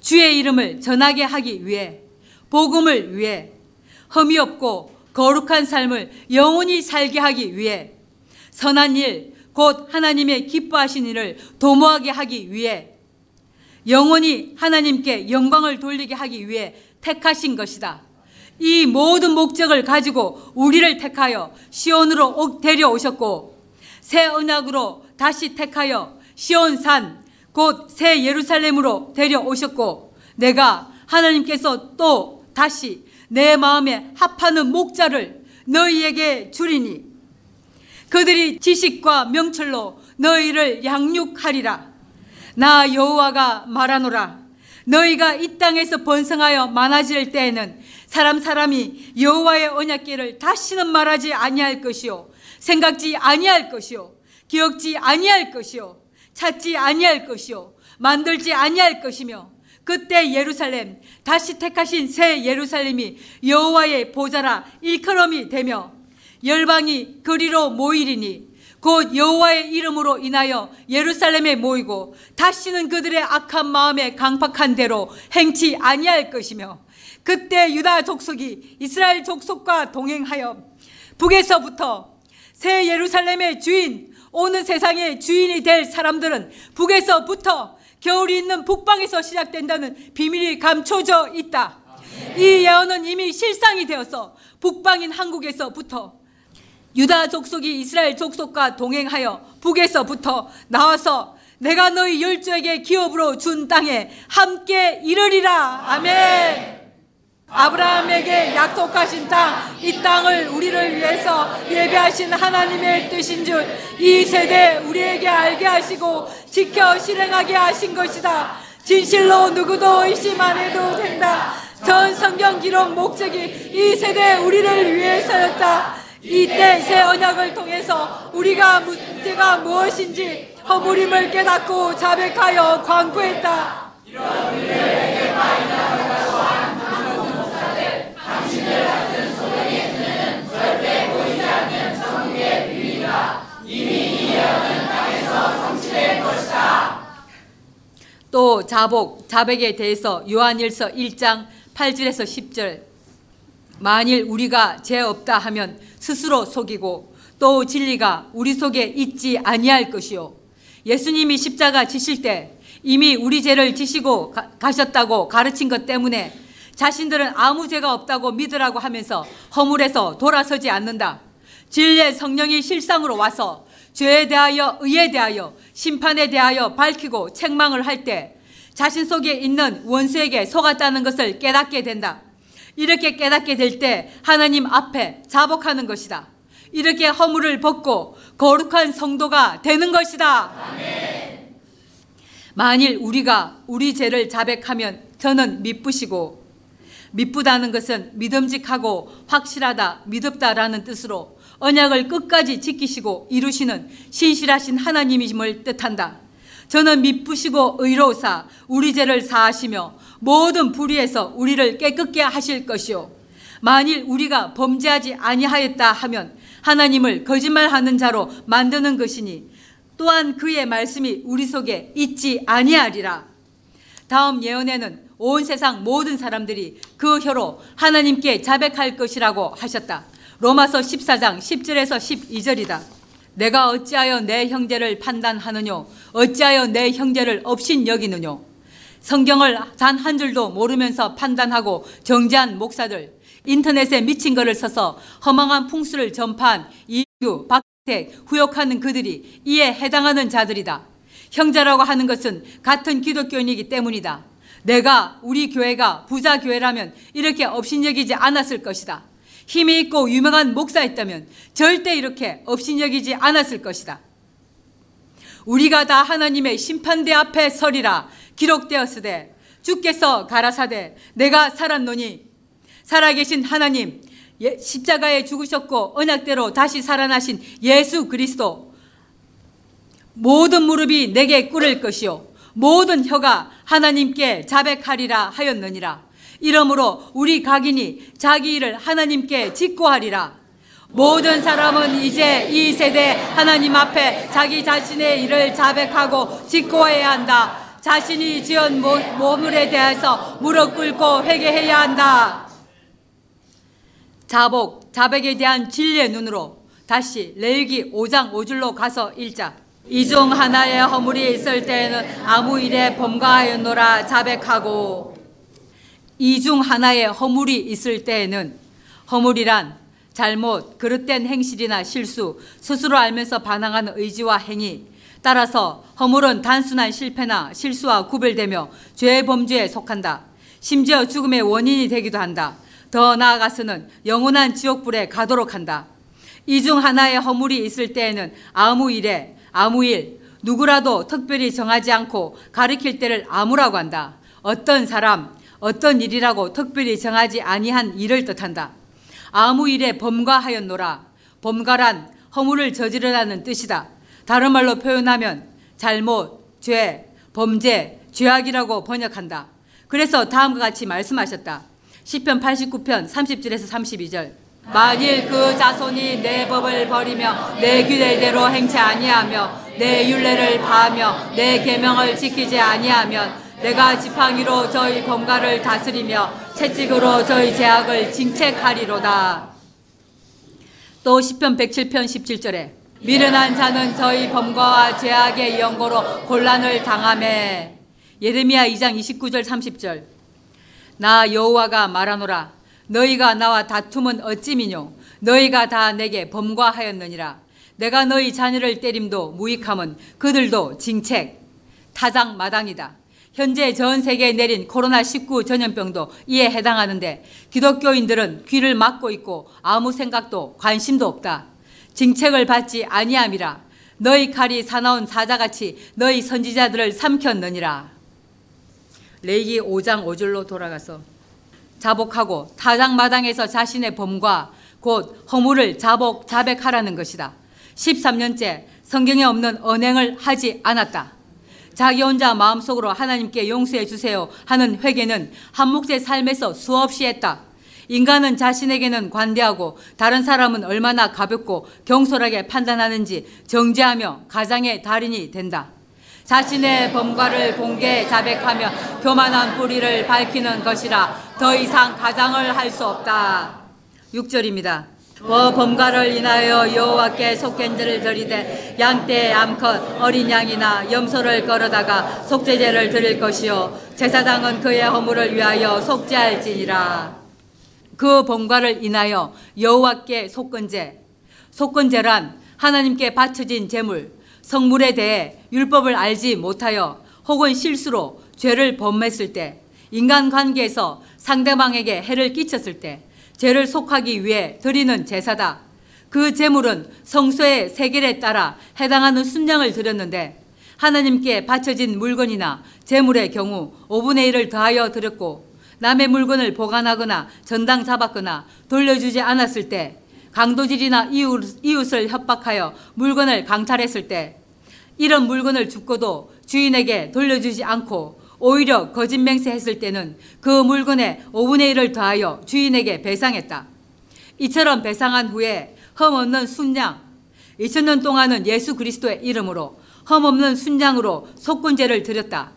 Speaker 1: 주의 이름을 전하게 하기 위해 복음을 위해 흠이 없고 거룩한 삶을 영원히 살게 하기 위해 선한 일, 곧 하나님의 기뻐하신 일을 도모하게 하기 위해 영원히 하나님께 영광을 돌리게 하기 위해 택하신 것이다. 이 모든 목적을 가지고 우리를 택하여 시온으로 데려오셨고 새 언약으로 다시 택하여 시온산 곧 새 예루살렘으로 데려오셨고 내가 하나님께서 또 다시 내 마음에 합하는 목자를 너희에게 주리니 그들이 지식과 명철로 너희를 양육하리라. 나 여호와가 말하노라. 너희가 이 땅에서 번성하여 많아질 때에는 사람 사람이 여호와의 언약궤를 다시는 말하지 아니할 것이요 생각지 아니할 것이요 기억지 아니할 것이요 찾지 아니할 것이요 만들지 아니할 것이며 그때 예루살렘 다시 택하신 새 예루살렘이 여호와의 보좌라 일컬음이 되며 열방이 그리로 모이리니 곧 여호와의 이름으로 인하여 예루살렘에 모이고 다시는 그들의 악한 마음에 강팍한 대로 행치 아니할 것이며 그때 유다 족속이 이스라엘 족속과 동행하여 북에서부터 새 예루살렘의 주인 오는 세상의 주인이 될 사람들은 북에서부터 겨울이 있는 북방에서 시작된다는 비밀이 감춰져 있다. 이 예언은 이미 실상이 되어서 북방인 한국에서부터 유다 족속이 이스라엘 족속과 동행하여 북에서부터 나와서 내가 너희 열조에게 기업으로 준 땅에 함께 이르리라. 아멘. 아브라함에게 약속하신 땅, 이 땅을 우리를 위해서 예배하신 하나님의 뜻인 줄 이 세대 우리에게 알게 하시고 지켜 실행하게 하신 것이다. 진실로 누구도 의심 안 해도 된다. 전 성경 기록 목적이 이 세대 우리를 위해서였다. 이때 새 언약을 통해서 우리가 문제가 무엇인지 허물임을 깨닫고 자백하여 광고했다. 이런 우리들에게 당신들 또 자복, 자백에 대해서 요한일서 1장 8절에서 10절 만일 우리가 죄 없다 하면 스스로 속이고 또 진리가 우리 속에 있지 아니할 것이요 예수님이 십자가 지실 때 이미 우리 죄를 지시고 가셨다고 가르친 것 때문에 자신들은 아무 죄가 없다고 믿으라고 하면서 허물에서 돌아서지 않는다. 진리의 성령이 실상으로 와서 죄에 대하여 의에 대하여 심판에 대하여 밝히고 책망을 할 때 자신 속에 있는 원수에게 속았다는 것을 깨닫게 된다. 이렇게 깨닫게 될 때 하나님 앞에 자복하는 것이다. 이렇게 허물을 벗고 거룩한 성도가 되는 것이다. 아멘. 만일 우리가 우리 죄를 자백하면 저는 미쁘시고 미쁘다는 것은 믿음직하고 확실하다, 믿었다라는 뜻으로 언약을 끝까지 지키시고 이루시는 신실하신 하나님이심을 뜻한다. 저는 미쁘시고 의로우사 우리 죄를 사하시며 모든 불의에서 우리를 깨끗게 하실 것이요. 만일 우리가 범죄하지 아니하였다 하면 하나님을 거짓말하는 자로 만드는 것이니 또한 그의 말씀이 우리 속에 있지 아니하리라. 다음 예언에는 온 세상 모든 사람들이 그 혀로 하나님께 자백할 것이라고 하셨다. 로마서 14장 10절에서 12절이다. 내가 어찌하여 내 형제를 판단하느뇨? 어찌하여 내 형제를 업신 여기느뇨? 성경을 단 한 줄도 모르면서 판단하고 정지한 목사들, 인터넷에 미친 글을 써서 허망한 풍수를 전파한 이유, 박택, 후욕하는 그들이 이에 해당하는 자들이다. 형제라고 하는 것은 같은 기독교인이기 때문이다. 내가 우리 교회가 부자 교회라면 이렇게 업신여기지 않았을 것이다. 힘이 있고 유명한 목사였다면 절대 이렇게 업신여기지 않았을 것이다. 우리가 다 하나님의 심판대 앞에 서리라 기록되었으되 주께서 가라사대 내가 살았노니 살아계신 하나님 예, 십자가에 죽으셨고 언약대로 다시 살아나신 예수 그리스도 모든 무릎이 내게 꿇을 것이요 모든 혀가 하나님께 자백하리라 하였느니라 이러므로 우리 각인이 자기 일을 하나님께 직고하리라 모든 사람은 이제 이 세대 하나님 앞에 자기 자신의 일을 자백하고 직고해야 한다. 자신이 지은 모물에 대해서 무릎 꿇고 회개해야 한다. 자복, 자백에 대한 진리의 눈으로 다시 레위기 5장 5줄로 가서 읽자. 이 중 하나의 허물이 있을 때에는 아무 일에 범가하였노라 자백하고 이 중 하나의 허물이 있을 때에는 허물이란 잘못, 그릇된 행실이나 실수, 스스로 알면서 반항하는 의지와 행위, 따라서 허물은 단순한 실패나 실수와 구별되며 죄의 범주에 속한다. 심지어 죽음의 원인이 되기도 한다. 더 나아가서는 영원한 지옥불에 가도록 한다. 이 중 하나의 허물이 있을 때에는 아무 일에, 아무 일, 누구라도 특별히 정하지 않고 가리킬 때를 아무라고 한다. 어떤 사람, 어떤 일이라고 특별히 정하지 아니한 일을 뜻한다. 아무 일에 범과하였노라. 범과란 허물을 저지르라는 뜻이다. 다른 말로 표현하면 잘못, 죄, 범죄, 죄악이라고 번역한다. 그래서 다음과 같이 말씀하셨다. 시편 89편 30절에서 32절. 만일 그 자손이 내 법을 버리며 내 규례대로 행치 아니하며 내 율례를 파하며 내 계명을 지키지 아니하면 내가 지팡이로 저희 범가를 다스리며 채찍으로 저희 제약을 징책하리로다. 또 시편 107편 17절에 미련한 자는 저희 범과와 죄악의 연고로 곤란을 당함에. 예레미야 2장 29절 30절. 나 여호와가 말하노라. 너희가 나와 다툼은 어찌미뇨? 너희가 다 내게 범과하였느니라. 내가 너희 자녀를 때림도 무익함은 그들도 징책 타작 마당이다 현재 전 세계에 내린 코로나19 전염병도 이에 해당하는데 기독교인들은 귀를 막고 있고 아무 생각도 관심도 없다. 징책을 받지 아니함이라 너희 칼이 사나운 사자같이 너희 선지자들을 삼켰느니라. 레이기 5장 5절로 돌아가서 자복하고 타작마당에서 자신의 범과 곧 허물을 자복 자백하라는 것이다. 13년째 성경에 없는 언행을 하지 않았다. 자기 혼자 마음속으로 하나님께 용서해 주세요 하는 회개는 한목제 삶에서 수없이 했다. 인간은 자신에게는 관대하고 다른 사람은 얼마나 가볍고 경솔하게 판단하는지 정죄하며 가장의 달인이 된다. 자신의 범과를 공개 자백하며 교만한 뿌리를 밝히는 것이라 더 이상 가장을 할 수 없다. 6절입니다. 그 범가를 인하여 여호와께 속견제를 드리되 양떼 암컷 어린 양이나 염소를 걸어다가 속죄제를 드릴 것이요. 제사장은 그의 허물을 위하여 속죄할지니라. 그 범가를 인하여 여호와께 속건제. 속건제란 하나님께 바쳐진 제물 성물에 대해 율법을 알지 못하여 혹은 실수로 죄를 범했을 때 인간관계에서 상대방에게 해를 끼쳤을 때 죄를 속하기 위해 드리는 제사다. 그 제물은 성소의 세겔에 따라 해당하는 순양을 드렸는데 하나님께 바쳐진 물건이나 제물의 경우 5분의 1을 더하여 드렸고 남의 물건을 보관하거나 전당 잡았거나 돌려주지 않았을 때 강도질이나 이웃, 을 협박하여 물건을 강탈했을 때 이런 물건을 죽고도 주인에게 돌려주지 않고 오히려 거짓 맹세했을 때는 그 물건의 5분의 1을 더하여 주인에게 배상했다. 이처럼 배상한 후에 흠없는 순양, 2000년 동안은 예수 그리스도의 이름으로 흠없는 순양으로 속건제를 드렸다.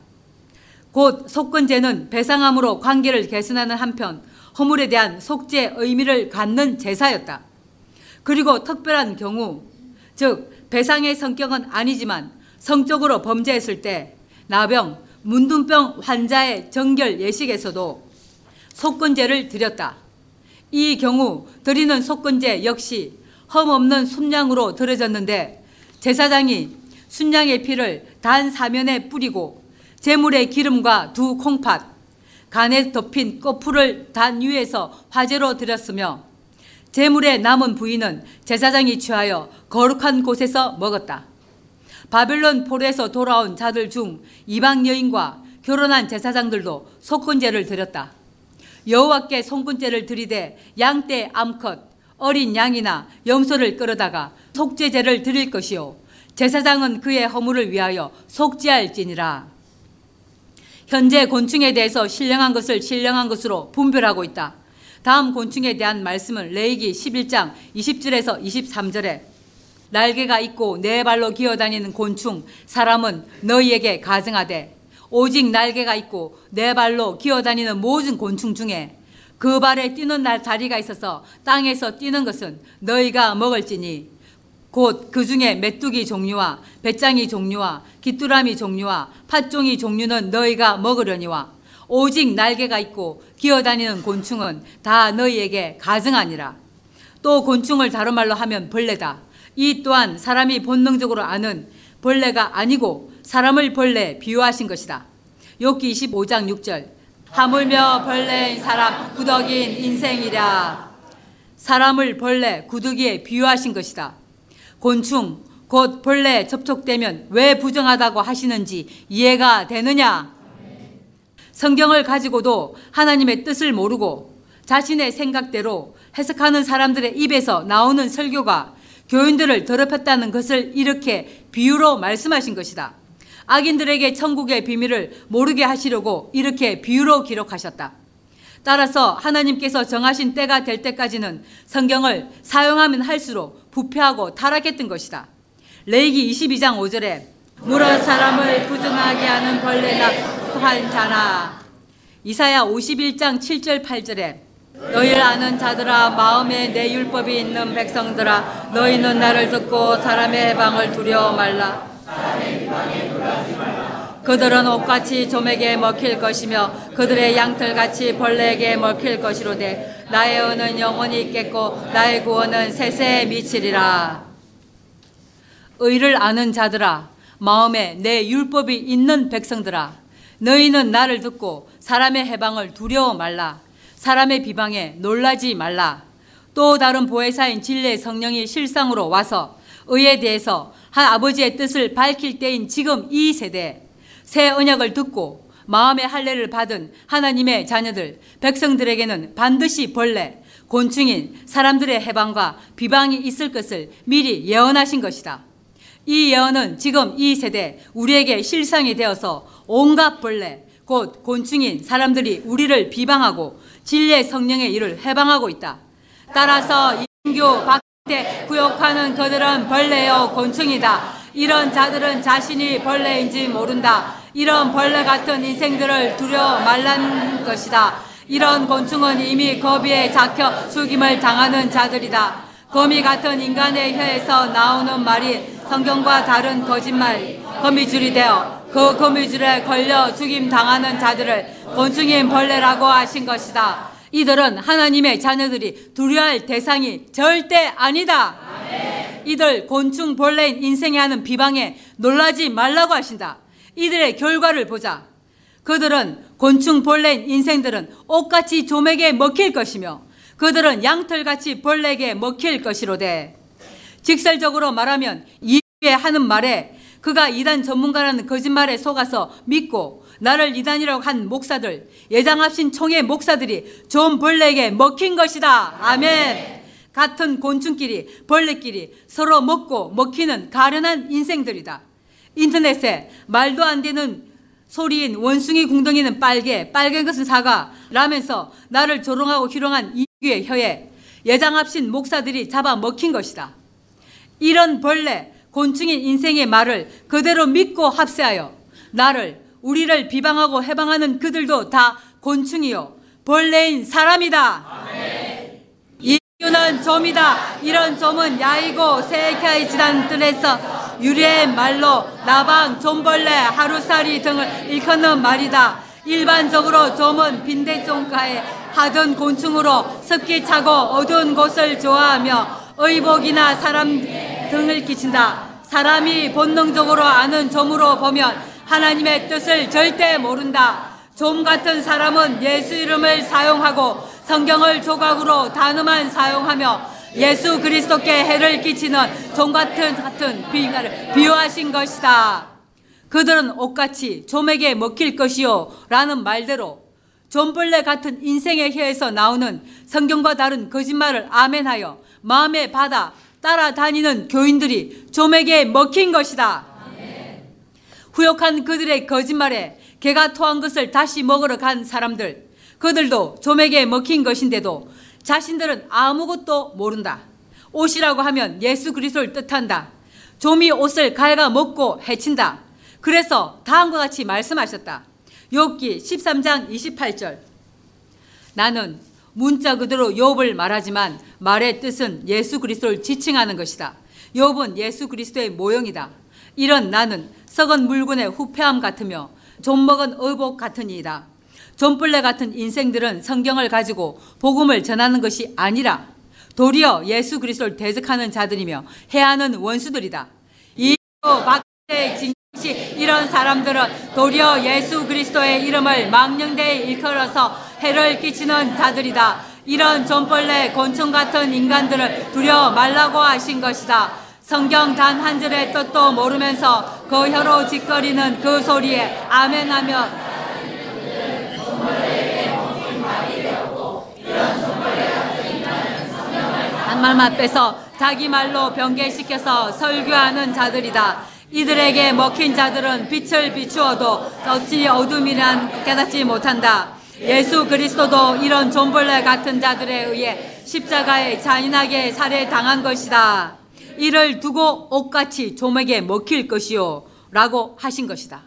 Speaker 1: 곧 속건제는 배상함으로 관계를 개선하는 한편 허물에 대한 속죄 의미를 갖는 제사였다. 그리고 특별한 경우, 즉 배상의 성격은 아니지만 성적으로 범죄했을 때 나병, 문둥병 환자의 정결 예식에서도 속건제를 드렸다. 이 경우 드리는 속건제 역시 험없는 순양으로 드려졌는데 제사장이 순양의 피를 단 사면에 뿌리고 제물의 기름과 두 콩팥, 간에 덮인 꽃풀을 단 위에서 화제로 드렸으며 재물의 남은 부인은 제사장이 취하여 거룩한 곳에서 먹었다. 바벨론 포로에서 돌아온 자들 중 이방 여인과 결혼한 제사장들도 속건제를 드렸다. 여호와께 송건제를 드리되 양떼 암컷 어린 양이나 염소를 끌어다가 속죄제를 드릴 것이요 제사장은 그의 허물을 위하여 속죄할지니라. 현재 곤충에 대해서 신령한 것을 신령한 것으로 분별하고 있다. 다음 곤충에 대한 말씀은 레이기 11장 20절에서 23절에 날개가 있고 네 발로 기어다니는 곤충 사람은 너희에게 가증하되 오직 날개가 있고 네 발로 기어다니는 모든 곤충 중에 그 발에 뛰는 날 자리가 있어서 땅에서 뛰는 것은 너희가 먹을지니 곧 그 중에 메뚜기 종류와 배짱이 종류와 귀뚜라미 종류와 팥종이 종류는 너희가 먹으려니와 오직 날개가 있고 기어다니는 곤충은 다 너희에게 가증하니라. 또 곤충을 다른 말로 하면 벌레다. 이 또한 사람이 본능적으로 아는 벌레가 아니고 사람을 벌레 비유하신 것이다. 욥기 25장 6절 하물며 벌레인 사람 구덕인 인생이랴 사람을 벌레 구더기에 비유하신 것이다. 곤충 곧 벌레 접촉되면 왜 부정하다고 하시는지 이해가 되느냐? 성경을 가지고도 하나님의 뜻을 모르고 자신의 생각대로 해석하는 사람들의 입에서 나오는 설교가 교인들을 더럽혔다는 것을 이렇게 비유로 말씀하신 것이다. 악인들에게 천국의 비밀을 모르게 하시려고 이렇게 비유로 기록하셨다. 따라서 하나님께서 정하신 때가 될 때까지는 성경을 사용하면 할수록 부패하고 타락했던 것이다. 레이기 22장 5절에 물어 사람을 부정하게 하는 벌레나 한 자나 이사야 51장 7절 8절에 너희를 아는 자들아 마음에 내 율법이 있는 백성들아 너희는 나를 듣고 사람의 해방을 두려워 말라. 그들은 옷같이 좀에게 먹힐 것이며 그들의 양털같이 벌레에게 먹힐 것이로되 나의 은은 영원히 있겠고 나의 구원은 세세에 미치리라. 의를 아는 자들아 마음에 내 율법이 있는 백성들아 너희는 나를 듣고 사람의 해방을 두려워 말라 사람의 비방에 놀라지 말라 또 다른 보혜사인 진리의 성령이 실상으로 와서 의에 대해서 한 아버지의 뜻을 밝힐 때인 지금 이 세대 새 언약을 듣고 마음의 할례를 받은 하나님의 자녀들 백성들에게는 반드시 벌레 곤충인 사람들의 해방과 비방이 있을 것을 미리 예언하신 것이다. 이 예언은 지금 이 세대 우리에게 실상이 되어서 온갖 벌레 곧 곤충인 사람들이 우리를 비방하고 진리의 성령의 일을 해방하고 있다. 따라서 인교 박대 구역하는 그들은 벌레요 곤충이다. 이런 자들은 자신이 벌레인지 모른다. 이런 벌레 같은 인생들을 두려워 말란 것이다. 이런 곤충은 이미 거비에 잡혀 죽임을 당하는 자들이다. 거미 같은 인간의 혀에서 나오는 말이 성경과 다른 거짓말, 거미줄이 되어 그 거미줄에 걸려 죽임 당하는 자들을 곤충인 벌레라고 하신 것이다. 이들은 하나님의 자녀들이 두려워할 대상이 절대 아니다. 이들 곤충 벌레인 인생의 하는 비방에 놀라지 말라고 하신다. 이들의 결과를 보자. 그들은 곤충 벌레인 인생들은 옷같이 좀에게 먹힐 것이며 그들은 양털같이 벌레에게 먹힐 것이로되 직설적으로 말하면 이에 하는 말에 그가 이단 전문가라는 거짓말에 속아서 믿고 나를 이단이라고 한 목사들 예장합신 총회 목사들이 좀 벌레에게 먹힌 것이다. 아멘. 같은 곤충끼리 벌레끼리 서로 먹고 먹히는 가련한 인생들이다. 인터넷에 말도 안 되는 소리인 원숭이 궁덩이는 빨개, 빨간 것은 사과 라면서 나를 조롱하고 희롱한 이규의 혀에 예장합신 목사들이 잡아 먹힌 것이다. 이런 벌레, 곤충인 인생의 말을 그대로 믿고 합세하여 나를, 우리를 비방하고 해방하는 그들도 다 곤충이요. 벌레인 사람이다. 이유는 점이다. 이런 점은 야이고 세카의 지단 뜰에서 유리의 말로 나방, 좀벌레, 하루살이 등을 일컫는 말이다. 일반적으로 점은 빈대종가에 하던 곤충으로 습기 차고 어두운 곳을 좋아하며 의복이나 사람 등을 끼친다. 사람이 본능적으로 아는 점으로 보면 하나님의 뜻을 절대 모른다. 좀 같은 사람은 예수 이름을 사용하고 성경을 조각으로 단어만 사용하며 예수 그리스도께 해를 끼치는 종 같은 같은 비가를 비유하신 것이다. 그들은 옷같이 좀에게 먹힐 것이요 라는 말대로 좀벌레 같은 인생의 혀에서 나오는 성경과 다른 거짓말을 아멘하여 마음에 받아 따라다니는 교인들이 좀에게 먹힌 것이다. 후욕한 그들의 거짓말에 개가 토한 것을 다시 먹으러 간 사람들 그들도 좀에게 먹힌 것인데도 자신들은 아무것도 모른다. 옷이라고 하면 예수 그리스도를 뜻한다. 좀이 옷을 갉아 먹고 해친다. 그래서 다음과 같이 말씀하셨다. 욥기 13장 28절. 나는 문자 그대로 욥을 말하지만 말의 뜻은 예수 그리스도를 지칭하는 것이다. 욥은 예수 그리스도의 모형이다. 이런 나는 썩은 물건의 후패함 같으며 좀 먹은 의복 같으니이다. 좀벌레 같은 인생들은 성경을 가지고 복음을 전하는 것이 아니라 도리어 예수 그리스도를 대적하는 자들이며 해하는 원수들이다. 이 박대 징시 이런 사람들은 도리어 예수 그리스도의 이름을 망령되이 일컬어서 해를 끼치는 자들이다. 이런 좀벌레 곤충 같은 인간들을 두려 말라고 하신 것이다. 성경 단 한 절의 뜻도 모르면서 그 혀로 짓거리는 그 소리에 아멘하며 한 말만 빼서 자기 말로 변개시켜서 설교하는 자들이다. 이들에게 먹힌 자들은 빛을 비추어도 어찌 어둠이란 깨닫지 못한다. 예수 그리스도도 이런 존벌레 같은 자들에 의해 십자가에 잔인하게 살해당한 것이다. 이를 두고 옷같이 좀에게 먹힐 것이요. 라고 하신 것이다.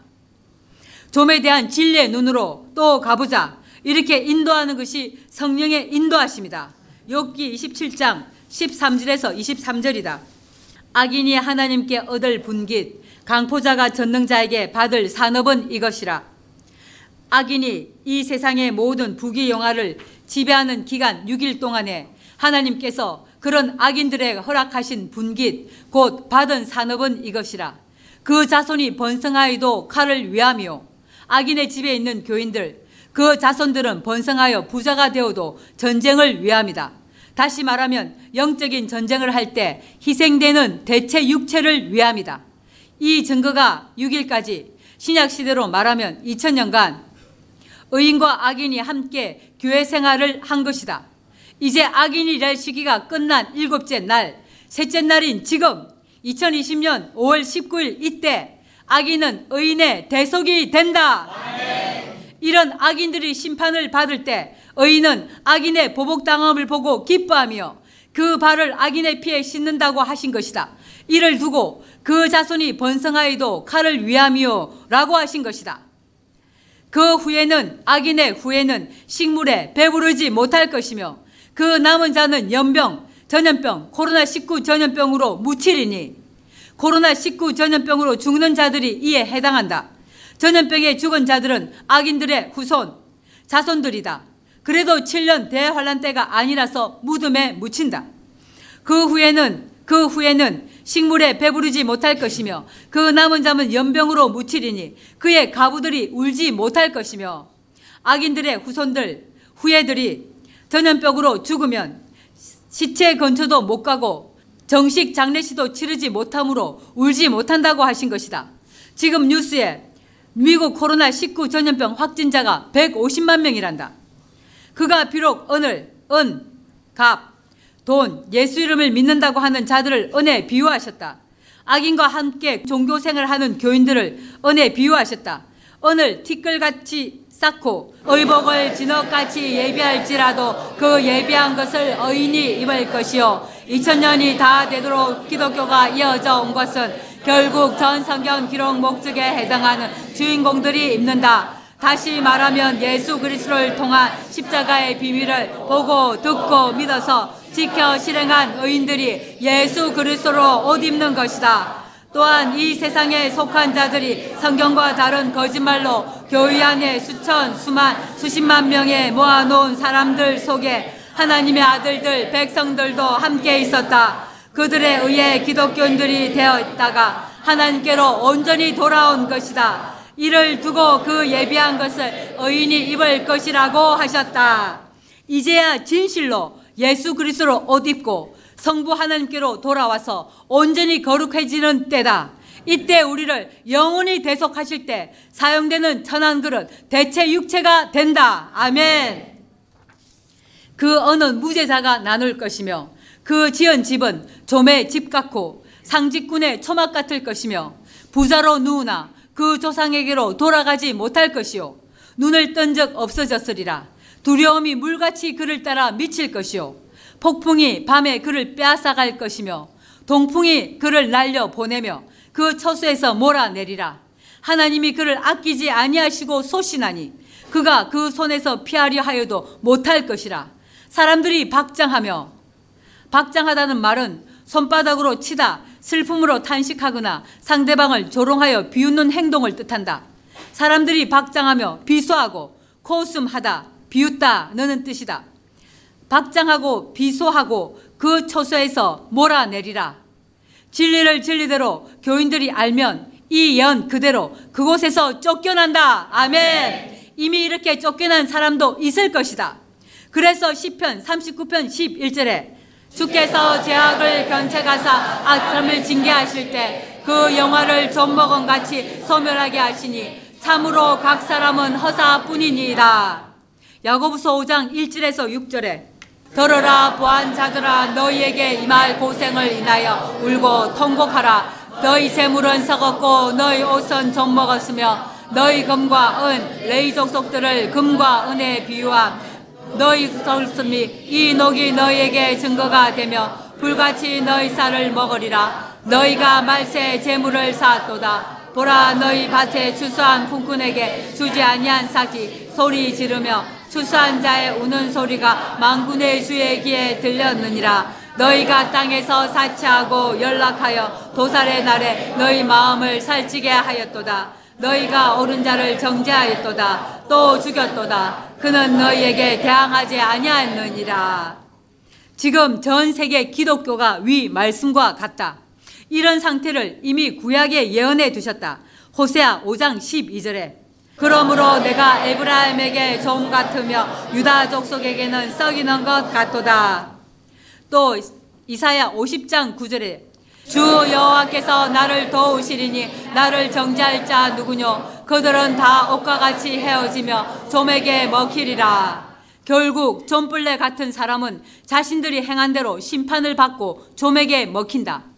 Speaker 1: 좀에 대한 진리의 눈으로 또 가보자. 이렇게 인도하는 것이 성령의 인도하십니다. 욥기 27장 13절에서 23절이다. 악인이 하나님께 얻을 분깃, 강포자가 전능자에게 받을 산업은 이것이라. 악인이 이 세상의 모든 부귀영화를 지배하는 기간 6일 동안에 하나님께서 그런 악인들의 허락하신 분깃, 곧 받은 산업은 이것이라. 그 자손이 번성하여도 칼을 위하며 악인의 집에 있는 교인들, 그 자손들은 번성하여 부자가 되어도 전쟁을 위함이다. 다시 말하면 영적인 전쟁을 할 때 희생되는 대체 육체를 위함이다. 이 증거가 6일까지 신약 시대로 말하면 2000년간 의인과 악인이 함께 교회 생활을 한 것이다. 이제 악인이 될 시기가 끝난 일곱째 날, 셋째 날인 지금 2020년 5월 19일 이때 악인은 의인의 대속이 된다. 이런 악인들이 심판을 받을 때 의인은 악인의 보복당함을 보고 기뻐하며 그 발을 악인의 피에 씻는다고 하신 것이다. 이를 두고 그 자손이 번성하여도 칼을 위함이요 라고 하신 것이다. 그 후에는 악인의 후에는 식물에 배부르지 못할 것이며 그 남은 자는 연병, 전염병, 코로나19 전염병으로 묻히리니 코로나19 전염병으로 죽는 자들이 이에 해당한다. 전염병에 죽은 자들은 악인들의 후손, 자손들이다. 그래도 7년 대환란 때가 아니라서 무덤에 묻힌다. 그 후에는 그 후에는 식물에 배부르지 못할 것이며 그 남은 자는 연병으로 묻히리니 그의 가부들이 울지 못할 것이며 악인들의 후손들 후예들이 전염병으로 죽으면 시체 근처도 못 가고 정식 장례시도 치르지 못하므로 울지 못한다고 하신 것이다. 지금 뉴스에 미국 코로나19 전염병 확진자가 150만 명이란다. 그가 비록 은을, 은, 갑, 돈, 예수 이름을 믿는다고 하는 자들을 은에 비유하셨다. 악인과 함께 종교생활 하는 교인들을 은에 비유하셨다. 은을 티끌같이 쌓고 의복을 진흙같이 예비할지라도 그 예비한 것을 의인이 입을 것이요 2000년이 다 되도록 기독교가 이어져 온 것은 결국 전 성경 기록 목적에 해당하는 주인공들이 입는다. 다시 말하면 예수 그리스도를 통한 십자가의 비밀을 보고 듣고 믿어서 지켜 실행한 의인들이 예수 그리스도로 옷 입는 것이다. 또한 이 세상에 속한 자들이 성경과 다른 거짓말로 교회 안에 수천, 수만, 수십만 명의 모아놓은 사람들 속에 하나님의 아들들, 백성들도 함께 있었다. 그들에 의해 기독교인들이 되어 있다가 하나님께로 온전히 돌아온 것이다. 이를 두고 그 예비한 것을 의인이 입을 것이라고 하셨다. 이제야 진실로 예수 그리스도로 옷 입고 성부 하나님께로 돌아와서 온전히 거룩해지는 때다. 이때 우리를 영원히 대속하실 때 사용되는 천한 그릇 대체 육체가 된다. 아멘. 그 어느 무제자가 나눌 것이며 그 지은 집은 좀의 집 같고 상직군의 초막 같을 것이며 부자로 누우나 그 조상에게로 돌아가지 못할 것이요 눈을 뜬 적 없어졌으리라 두려움이 물같이 그를 따라 미칠 것이요. 폭풍이 밤에 그를 빼앗아갈 것이며 동풍이 그를 날려 보내며 그 처수에서 몰아내리라. 하나님이 그를 아끼지 아니하시고 소신하니 그가 그 손에서 피하려 하여도 못할 것이라. 사람들이 박장하며 박장하다는 말은 손바닥으로 치다 슬픔으로 탄식하거나 상대방을 조롱하여 비웃는 행동을 뜻한다. 사람들이 박장하며 비소하고 코웃음하다 비웃다 너는 뜻이다. 박장하고 비소하고 그 처소에서 몰아내리라. 진리를 진리대로 교인들이 알면 이 연 그대로 그곳에서 쫓겨난다. 아멘. 이미 이렇게 쫓겨난 사람도 있을 것이다. 그래서 시편 39편 11절에 주께서 죄악을 견책하사 악함을 징계하실 때 그 영화를 좀먹은 같이 소멸하게 하시니 참으로 각 사람은 허사뿐이니이다. 야고보서 5장 1절에서 6절에 들어라 보안 자들아 너희에게 임할 고생을 인하여 울고 통곡하라. 너희 재물은 썩었고 너희 옷은 좀 먹었으며 너희 금과 은 레이 족속들을 금과 은에 비유함. 너희 설씀이 이 녹이 너희에게 증거가 되며 불같이 너희 쌀을 먹으리라. 너희가 말세 재물을 쌓았도다. 보라 너희 밭에 추수한 품꾼에게 주지 아니한 삭이 소리 지르며 추수한 자의 우는 소리가 망군의 주의 귀에 들렸느니라. 너희가 땅에서 사치하고 연락하여 도살의 날에 너희 마음을 살찌게 하였도다. 너희가 옳은 자를 정죄하였도다. 또 죽였도다. 그는 너희에게 대항하지 아니하였느니라. 지금 전 세계 기독교가 위 말씀과 같다. 이런 상태를 이미 구약에 예언해 두셨다. 호세아 5장 12절에 그러므로 내가 에브라임에게 좀 같으며 유다 족속에게는 썩이는 것 같도다. 또 이사야 50장 9절에 주 여호와께서 나를 도우시리니 나를 정죄할 자 누구뇨? 그들은 다 옷과 같이 헤어지며 좀에게 먹히리라. 결국 좀벌레 같은 사람은 자신들이 행한 대로 심판을 받고 좀에게 먹힌다